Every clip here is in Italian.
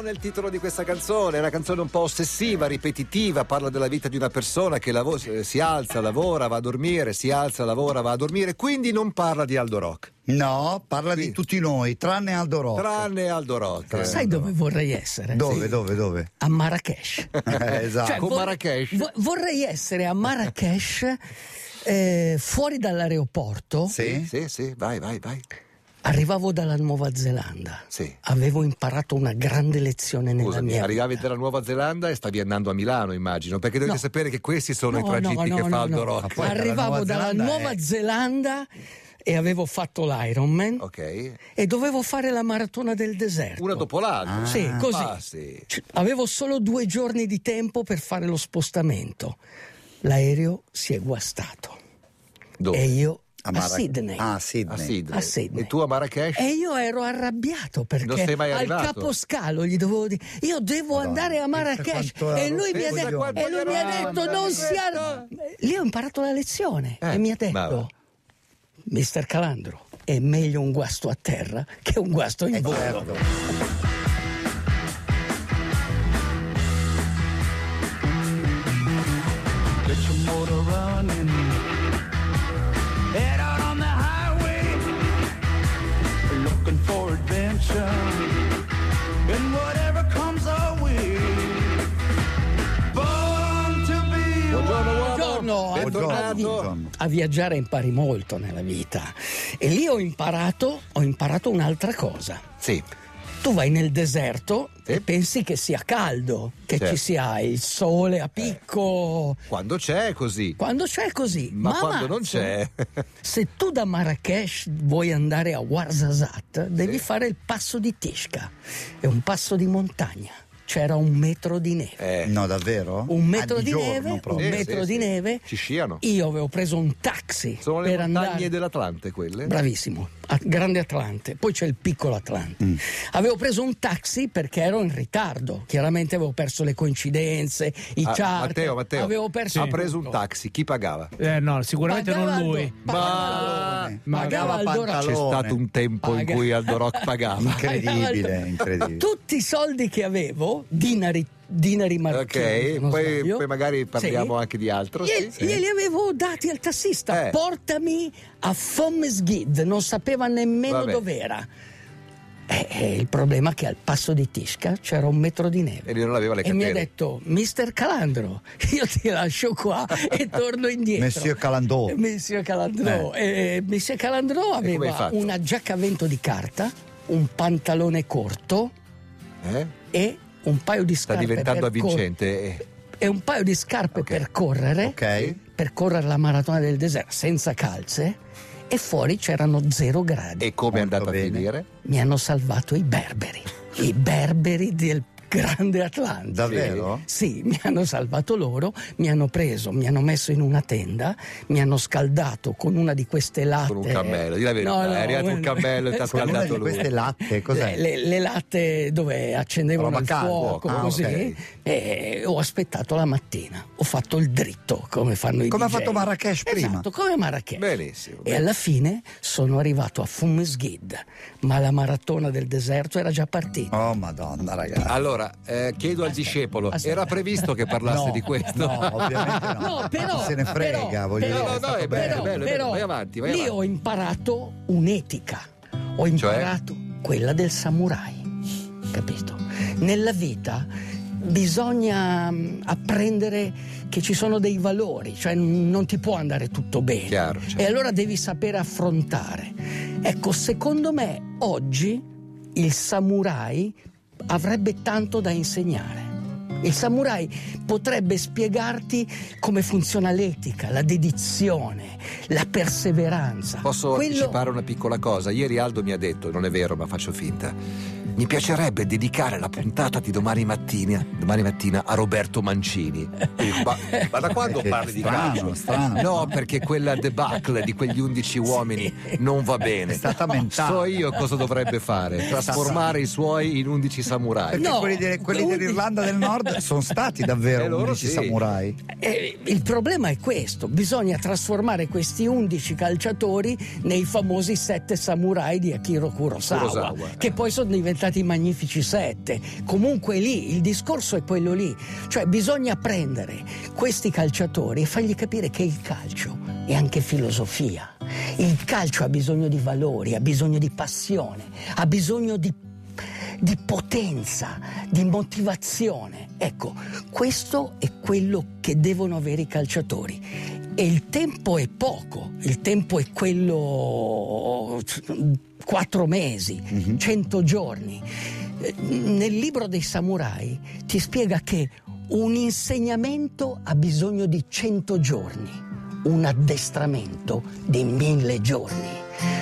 no nel titolo di questa canzone. È una canzone un po' ossessiva, ripetitiva, parla della vita di una persona che lavo- si alza, lavora, va a dormire, si alza, lavora, va a dormire, quindi non parla di Aldo Rock. No, parla Sì. di tutti noi, tranne Aldo Rock. Tranne Aldo Rock. Sai dove vorrei essere? Dove, dove, dove? A Marrakesh. Eh, esatto. Con vor- Marrakesh? vo- vorrei essere a Marrakesh eh, fuori dall'aeroporto. sì? Sì, sì, vai, vai, vai. Arrivavo dalla Nuova Zelanda. Sì. Avevo imparato una grande lezione nella Scusami, mia arrivavi vita. dalla Nuova Zelanda e stavi andando a Milano, immagino, perché dovete No. sapere che questi sono i No, tragitti no, che fa no, Aldo no. Rock. Poi dalla Arrivavo Nuova dalla Zelanda Nuova è- Zelanda e avevo fatto l'Ironman Ok. e dovevo fare la maratona del deserto. Una dopo l'altra. Sì, così. Ah, sì. Avevo solo due giorni di tempo per fare lo spostamento. L'aereo si è guastato Dove? e io A a, Mara- Sydney. Ah, A Sydney. Sydney. A Sydney. E tu a Marrakesh? E io ero arrabbiato Non perché sei mai al caposcalo gli dovevo dire io devo Madonna, andare a Marrakesh e lui, mi ha, quanto e lui mi ha detto non si ar- lì ho imparato la lezione Eh, e mi ha detto bravo. mister Calandro è meglio un guasto a terra che un guasto in Eh, volo for adventure. And whatever comes our way. Born to be Buongiorno uomo. Buongiorno, Bentornato. Buongiorno. a viaggiare impari molto nella vita e lì ho imparato ho imparato un'altra cosa Sì. Tu vai nel deserto Sì. e pensi che sia caldo, che Certo. ci sia il sole a picco. Quando c'è è così. Quando c'è così, Ma quando non c'è. Se tu da Marrakesh vuoi andare a Ouarzazate, devi Sì. fare il passo di Tishka. È un passo di montagna. C'era un metro di neve. Eh, No, davvero? Un metro Ah, di, giorno neve, un. Sì, metro sì, di sì. neve. Ci sciano. Io avevo preso un taxi Sono le montagne andare. dell'Atlante quelle? Bravissimo, grande Atlante, poi c'è il piccolo Atlante. Mm. Avevo preso un taxi perché ero in ritardo, chiaramente avevo perso le coincidenze, i Ah, charter. Matteo, Matteo. avevo perso ha tutto. preso un taxi, chi pagava? Eh, no, sicuramente Pagava non lui. Pagava. Ma- Pagava Aldo Rock. C'è stato un tempo in Paga- cui Aldo Rock pagava. Incredibile, incredibile. Tutti i soldi che avevo, dinari, dinari marocchini. Ok, poi, poi magari parliamo Sì. anche di altro. Glie- sì, sì. Glieli avevo dati al tassista. Eh. Portami a Fomesghid, non sapeva nemmeno dov'era. Eh, eh, il problema è che al passo di Tisca c'era un metro di neve. E lui non aveva le E mi ha catene. detto, Mister Calandro, io ti lascio qua e torno indietro. Monsieur Calandro. Eh, Monsieur Calandro. Eh, Monsieur Calandro come hai aveva una giacca a vento di carta, un pantalone corto Eh? e un paio di Sta scarpe diventando per cor- avvincente. eh. e un paio di scarpe Ok. per correre, Ok. per correre la maratona del deserto senza calze e fuori c'erano zero gradi. E come è andata a finire? Mi hanno salvato i berberi, i berberi del grande Atlante. Davvero? Sì, mi hanno salvato loro, mi hanno preso, mi hanno messo in una tenda, mi hanno scaldato con una di queste latte. Con un cammello, di la verità, No, no, è arrivato un cammello e ti ha scaldato lui. queste latte, cos'è? Le, le- le latte dove accendevano il fuoco, ah, così, ok. e ho aspettato la mattina, ho fatto il dritto come fanno i Come ha DJ. fatto Marrakesh prima. Esatto, come Marrakesh. Benissimo. E alla fine sono arrivato a Fumesghid, ma la maratona del deserto era già partita. Oh, madonna, ragazzi. Allora, eh, chiedo al discepolo, aspetta. era previsto che parlasse No, di questo? No, ovviamente no. No, però, Chi se ne frega, però, voglio però, dire. No, no, è bello, bello. è bello, però vai avanti, vai lì avanti. ho imparato un'etica, ho Cioè? imparato quella del samurai, capito? Nella vita bisogna mm, apprendere che ci sono dei valori, cioè non ti può andare tutto bene. Chiaro, certo. E allora devi sapere affrontare. Ecco, secondo me oggi il samurai avrebbe tanto da insegnare. Il samurai potrebbe spiegarti come funziona l'etica, la dedizione, la perseveranza. Posso Quello- anticipare una piccola cosa? Ieri Aldo mi ha detto, non è vero ma faccio finta, mi piacerebbe dedicare la puntata di domani mattina, domani mattina a Roberto Mancini. Ma, ma da quando Perché parli di calcio? strano. No, perché quella debacle di quegli undici uomini non va bene. È stata mentale. So io cosa dovrebbe fare, trasformare i suoi in undici samurai. Perché No, quelli, de- quelli dell'Irlanda del Nord Sono stati davvero Eh, loro 11 sì. samurai. Eh, il problema è questo, bisogna trasformare questi 11 calciatori nei famosi sette samurai di Akiro Kurosawa, Kurosawa. che poi sono diventati i magnifici sette. Comunque lì, il discorso è quello lì, cioè bisogna prendere questi calciatori e fargli capire che il calcio è anche filosofia. Il calcio ha bisogno di valori, ha bisogno di passione, ha bisogno di di potenza, di motivazione. Ecco, questo è quello che devono avere i calciatori. E il tempo è poco, il tempo è quello quattro mesi, cento giorni. Eh, Nel libro dei samurai ti spiega che un insegnamento ha bisogno di cento giorni, un addestramento di mille giorni.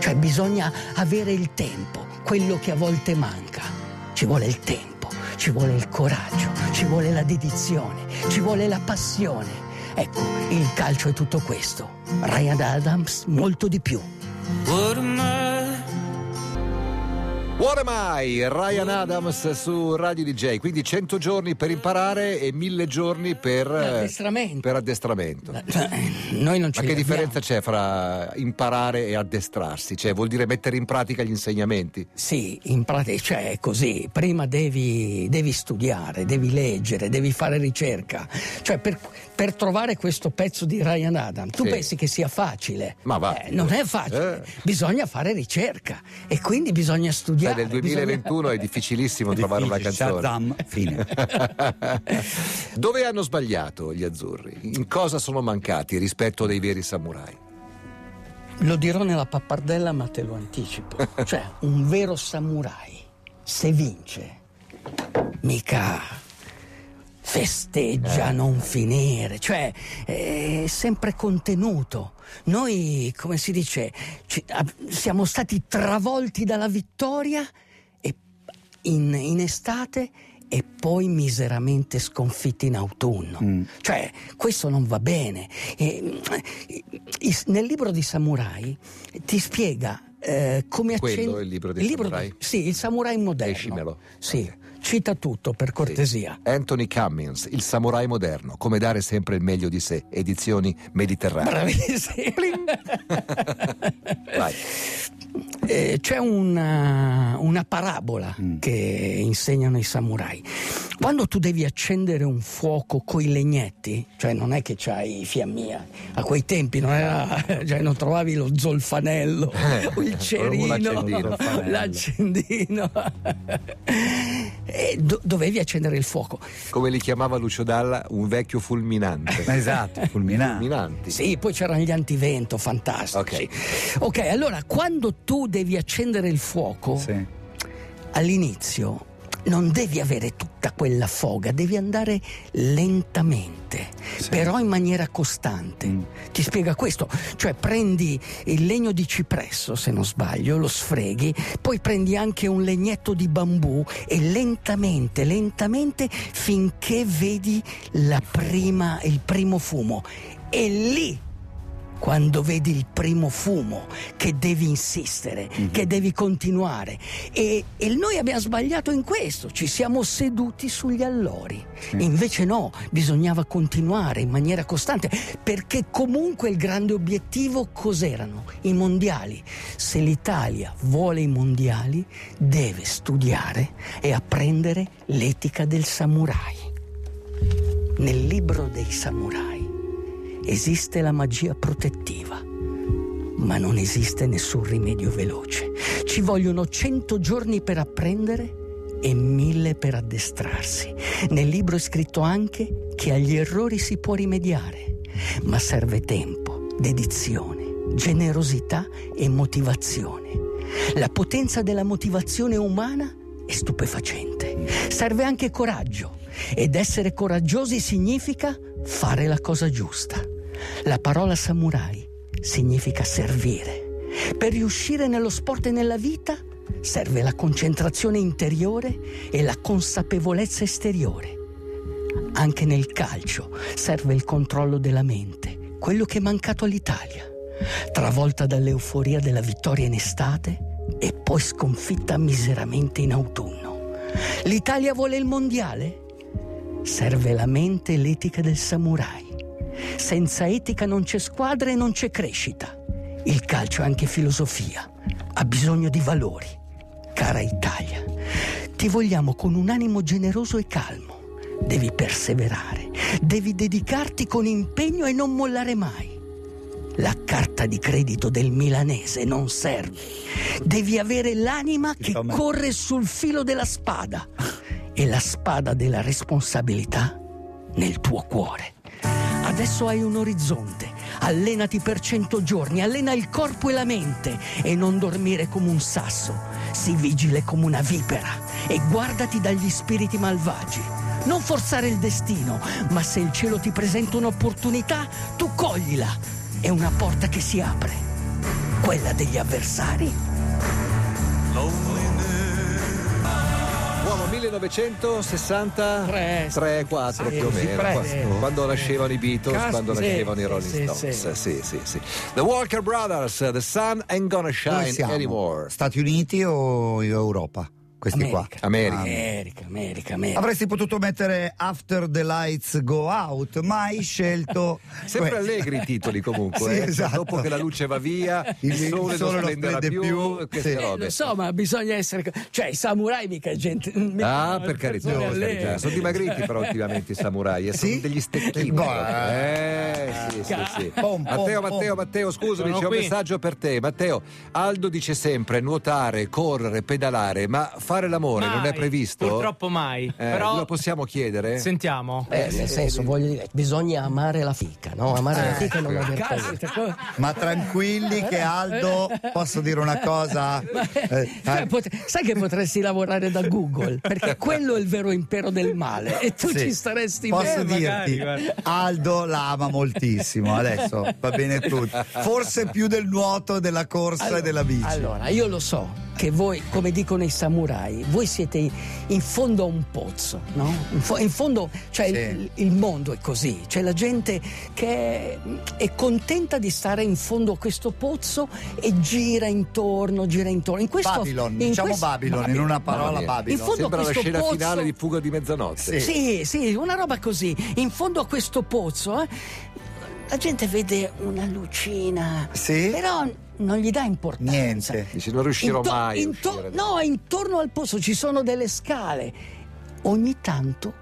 Cioè bisogna avere il tempo, quello che a volte manca. Ci vuole il tempo, ci vuole il coraggio, ci vuole la dedizione, ci vuole la passione. Ecco, il calcio è tutto questo. Ryan Adams molto di più. What am I? Ryan Adams su Radio DJ, quindi 100 giorni per imparare e 1000 giorni per eh, Addestramento. per addestramento. Noi non ci Ma che abbiamo. differenza c'è fra imparare e addestrarsi? Cioè, vuol dire mettere in pratica gli insegnamenti? Sì, in pratica cioè, è così. Prima devi, devi studiare, devi leggere, devi fare ricerca. Cioè, per, per trovare questo pezzo di Ryan Adams, tu Sì. pensi che sia facile? Ma va. Eh, non è facile. Eh. Bisogna fare ricerca e quindi bisogna studiare. Sai, nel 2021 è difficilissimo trovare una canzone. Shazam, fine. Dove hanno sbagliato gli azzurri? In cosa sono mancati rispetto dei veri samurai? Lo dirò nella pappardella, ma te lo anticipo. Cioè, un vero samurai, se vince, mica festeggia a non finire, cioè è sempre contenuto. Noi, come si dice, ci- ab- siamo stati travolti dalla vittoria e in, in estate e poi miseramente sconfitti in autunno. Cioè, questo non va bene. E, i- nel libro di Samurai ti spiega eh, come Quello accend- è il libro dei samurai? sì, il samurai moderno. Escimelo. Sì, cita tutto per cortesia. Anthony Cummins, il samurai moderno, come dare sempre il meglio di sé, edizioni mediterranee. Bravissimo. Vai. Eh, c'è una, una parabola che insegnano i samurai. Quando tu devi accendere un fuoco coi legnetti, cioè non è che c'hai fiammia, a quei tempi non, era, cioè non trovavi lo zolfanello, o il cerino, l'accendino. l'accendino. E do- dovevi accendere il fuoco. Come li chiamava Lucio Dalla, un vecchio fulminante. esatto, fulminante. Fulminanti. Sì, poi c'erano gli antivento fantastici. Ok, allora quando tu devi accendere il fuoco, Sì. all'inizio non devi avere tutta quella foga, devi andare lentamente, però in maniera costante. Mm. Ti spiega questo, cioè prendi il legno di cipresso, se non sbaglio, lo sfreghi, poi prendi anche un legnetto di bambù e lentamente, lentamente finché vedi la prima, il primo fumo. E lì quando vedi il primo fumo, che devi insistere, che devi continuare. E, e noi abbiamo sbagliato in questo, ci siamo seduti sugli allori. Invece no, bisognava continuare in maniera costante, perché comunque il grande obiettivo cos'erano? I mondiali. Se l'Italia vuole i mondiali, deve studiare e apprendere l'etica del samurai. Nel libro dei samurai esiste la magia protettiva, ma non esiste nessun rimedio veloce. Ci vogliono cento giorni per apprendere e mille per addestrarsi. Nel libro è scritto anche che agli errori si può rimediare, ma serve tempo, dedizione, generosità e motivazione. La potenza della motivazione umana è stupefacente. Serve anche coraggio ed essere coraggiosi significa fare la cosa giusta. La parola samurai significa servire. Per riuscire nello sport e nella vita serve la concentrazione interiore e la consapevolezza esteriore. Anche nel calcio serve il controllo della mente, quello che è mancato all'Italia, travolta dall'euforia della vittoria in estate e poi sconfitta miseramente in autunno. L'Italia vuole il mondiale? serve la mente e l'etica del samurai. Senza etica non c'è squadra e non c'è crescita. Il calcio è anche filosofia, ha bisogno di valori. Cara Italia, ti vogliamo con un animo generoso e calmo. Devi perseverare, devi dedicarti con impegno e non mollare mai. La carta di credito del milanese non serve. Devi avere l'anima che corre sul filo della spada e la spada della responsabilità nel tuo cuore. Adesso hai un orizzonte. Allenati per cento giorni, allena il corpo e la mente e non dormire come un sasso. Sii vigile come una vipera e guardati dagli spiriti malvagi. Non forzare il destino, ma se il cielo ti presenta un'opportunità, tu coglila. È una porta che si apre. Quella degli avversari. Uomo 1963 Tre, 4 sì, più o meno. presto. Qua- Quando nascevano i Beatles, Cas- quando sì, nascevano i Rolling sì, Stones. sì. Sì, sì, sì. The Walker Brothers, The Sun Ain't Gonna Shine? Anymore. Stati Uniti o Europa? Questi America. qua. America. America, America, America. Avresti potuto mettere After the Lights Go Out, ma hai scelto. Sempre que- allegri i titoli comunque. Sì, eh. Cioè, esatto. Dopo che la luce va via, il, Il sole, sole non splenderà splende più, più. queste Sì. robe. Lo so, ma bisogna essere. Cioè, i samurai mica gente. Ah, per carità, allegre. carità. Sono dimagriti però ultimamente i samurai, e sono Sì? degli stecchini. Boh, proprio. Eh, sì, sì, sì. Pom, pom, Matteo, pom. Matteo, Matteo, scusami, Sono c'è un qui. messaggio per te. Matteo, Aldo dice sempre nuotare, correre, pedalare, ma fare l'amore non è Mai, previsto? Purtroppo mai. Eh, Però lo possiamo chiedere? sentiamo. Eh, nel senso, voglio dire, bisogna amare la fica, no? Amare la fica e non aver paura. Ma tranquilli che Aldo, posso dire una cosa? Eh, Sai, pot- sai che potresti lavorare da Google perché quello è il vero impero del male e tu Sì. ci staresti Posso bene. magari, dirti, guarda. Aldo la ama moltissimo, adesso va bene tutto. Forse più del nuoto, della corsa e della bici. Allora, io lo so che voi, come dicono i samurai, voi siete in fondo a un pozzo, no? In, fo- in fondo, cioè Sì. il, il mondo è così, c'è la gente che è, è contenta di stare in fondo a questo pozzo e gira intorno, gira intorno. In questo, Babylon, in diciamo questo- Babylon, in una parola mia. Babylon. In fondo Sembra la scena pozzo- finale di Fuga di mezzanotte. Sì. Sì, sì, una roba così. In fondo a questo pozzo, eh, la gente vede una lucina, Sì? però non gli dà importanza. Niente. Dice non riuscirò Into- mai into- no, intorno al pozzo ci sono delle scale. Ogni tanto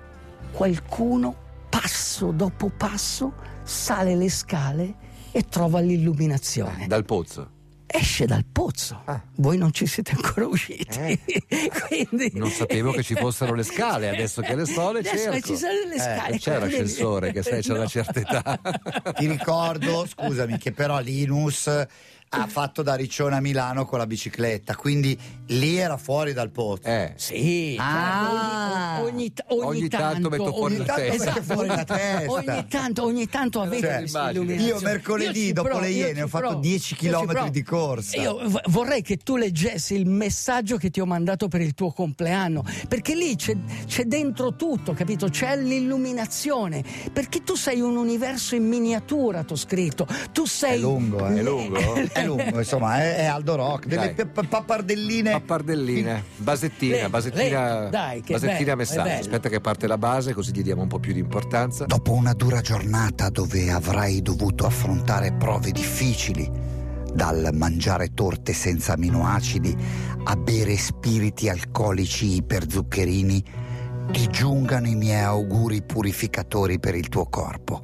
qualcuno, passo dopo passo, sale le scale e trova l'illuminazione. Dal pozzo. Esce dal pozzo. Ah. Voi non ci siete ancora usciti. Quindi... Non sapevo che ci fossero le scale, adesso che le so le Adesso cerco. ci sono le scale. Non c'è quindi- l'ascensore che sai c'è No. una certa età. Ti ricordo, scusami, che però Linus ha fatto da Riccione a Milano con la bicicletta, quindi lì era fuori dal pozzo. Eh. Sì, Ah. certo, ogni, ogni, ogni Ogni tanto metto fuori Ogni la tanto testa. mette fuori la testa. Ogni tanto, ogni tanto avete Cioè, immagino. illuminazione. Io mercoledì, ci dopo provo, le io Iene, ho fatto provo, 10 io ci chilometri provo. di corsa. Io v- vorrei che tu leggessi il messaggio che ti ho mandato per il tuo compleanno, perché lì c'è, c'è dentro tutto, capito? C'è l'illuminazione, perché tu sei un universo in miniatura, t'ho scritto. Tu sei... È lungo, eh. È lungo? È lungo, insomma, è, è Aldo Rock. Delle Dai. p- pappardelline. Pappardelline, basettina, basettina, dai, che basettina bello, messaggio. Aspetta che parte la base, così gli diamo un po' più di importanza. Dopo una dura giornata dove avrai dovuto affrontare prove difficili, dal mangiare torte senza aminoacidi a bere spiriti alcolici iperzuccherini, ti giungano i miei auguri purificatori per il tuo corpo.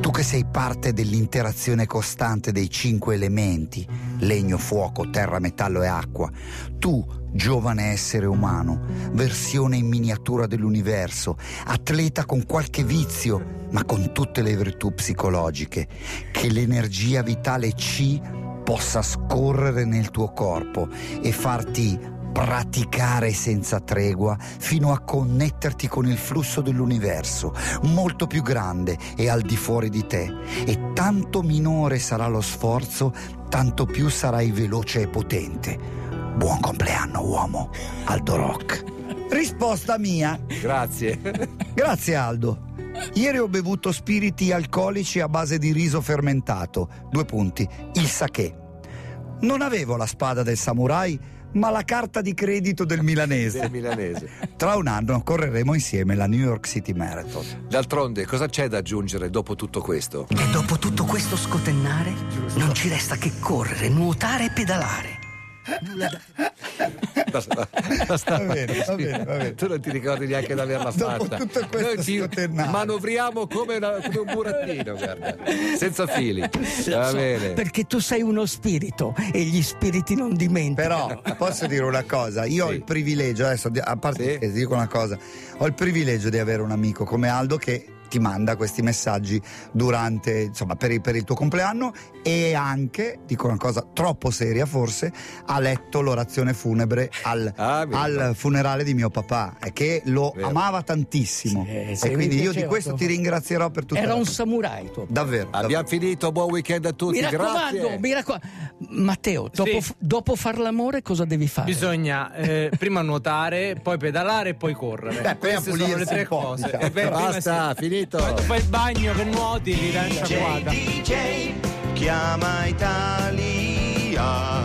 Tu che sei parte dell'interazione costante dei cinque elementi, legno, fuoco, terra, metallo e acqua, tu, giovane essere umano, versione in miniatura dell'universo, atleta con qualche vizio, ma con tutte le virtù psicologiche, che l'energia vitale C possa scorrere nel tuo corpo e farti praticare senza tregua fino a connetterti con il flusso dell'universo, molto più grande e al di fuori di te. E tanto minore sarà lo sforzo, tanto più sarai veloce e potente. Buon compleanno, uomo. Aldo Rock. Risposta mia. Grazie. Grazie Aldo. Ieri ho bevuto spiriti alcolici a base di riso fermentato. Due punti. Il sake. Non avevo la spada del samurai, ma la carta di credito del del milanese. milanese. Tra un anno correremo insieme la New York City Marathon. D'altronde, cosa c'è da aggiungere dopo tutto questo? E dopo tutto questo scotennare, non ci resta che correre, nuotare e pedalare. Basta, basta. Va bene, va bene, va bene. Tu non ti ricordi neanche di averla Dopo fatta. tutto questo Noi ci scotennare. manovriamo come, una- come un burattino, guarda, senza fili. Va So, bene. Perché tu sei uno spirito e gli spiriti non dimenticano. Però posso dire una cosa, io ho Sì. il privilegio, adesso a parte Sì. che ti dico una cosa, ho il privilegio di avere un amico come Aldo che ti manda questi messaggi durante, insomma, per il, per il tuo compleanno e anche, dico una cosa troppo seria forse, ha letto l'orazione funebre al, Ah, al funerale di mio papà e che lo Vero. amava tantissimo. Sì, e quindi io di questo ti ringrazierò per tutto. Era un samurai tuo. Davvero. Abbiamo finito, buon weekend a tutti, Mi raccomando, grazie. mi raccomando. Matteo, dopo, Sì. dopo far l'amore cosa devi fare? Bisogna eh, prima nuotare, poi pedalare e poi correre. Beh, poi Queste sono pulirsi le tre cose. diciamo. Basta, sì. Finito. Poi tu fai il bagno che nuoti, li lancia quadra. DJ, chiama Italia.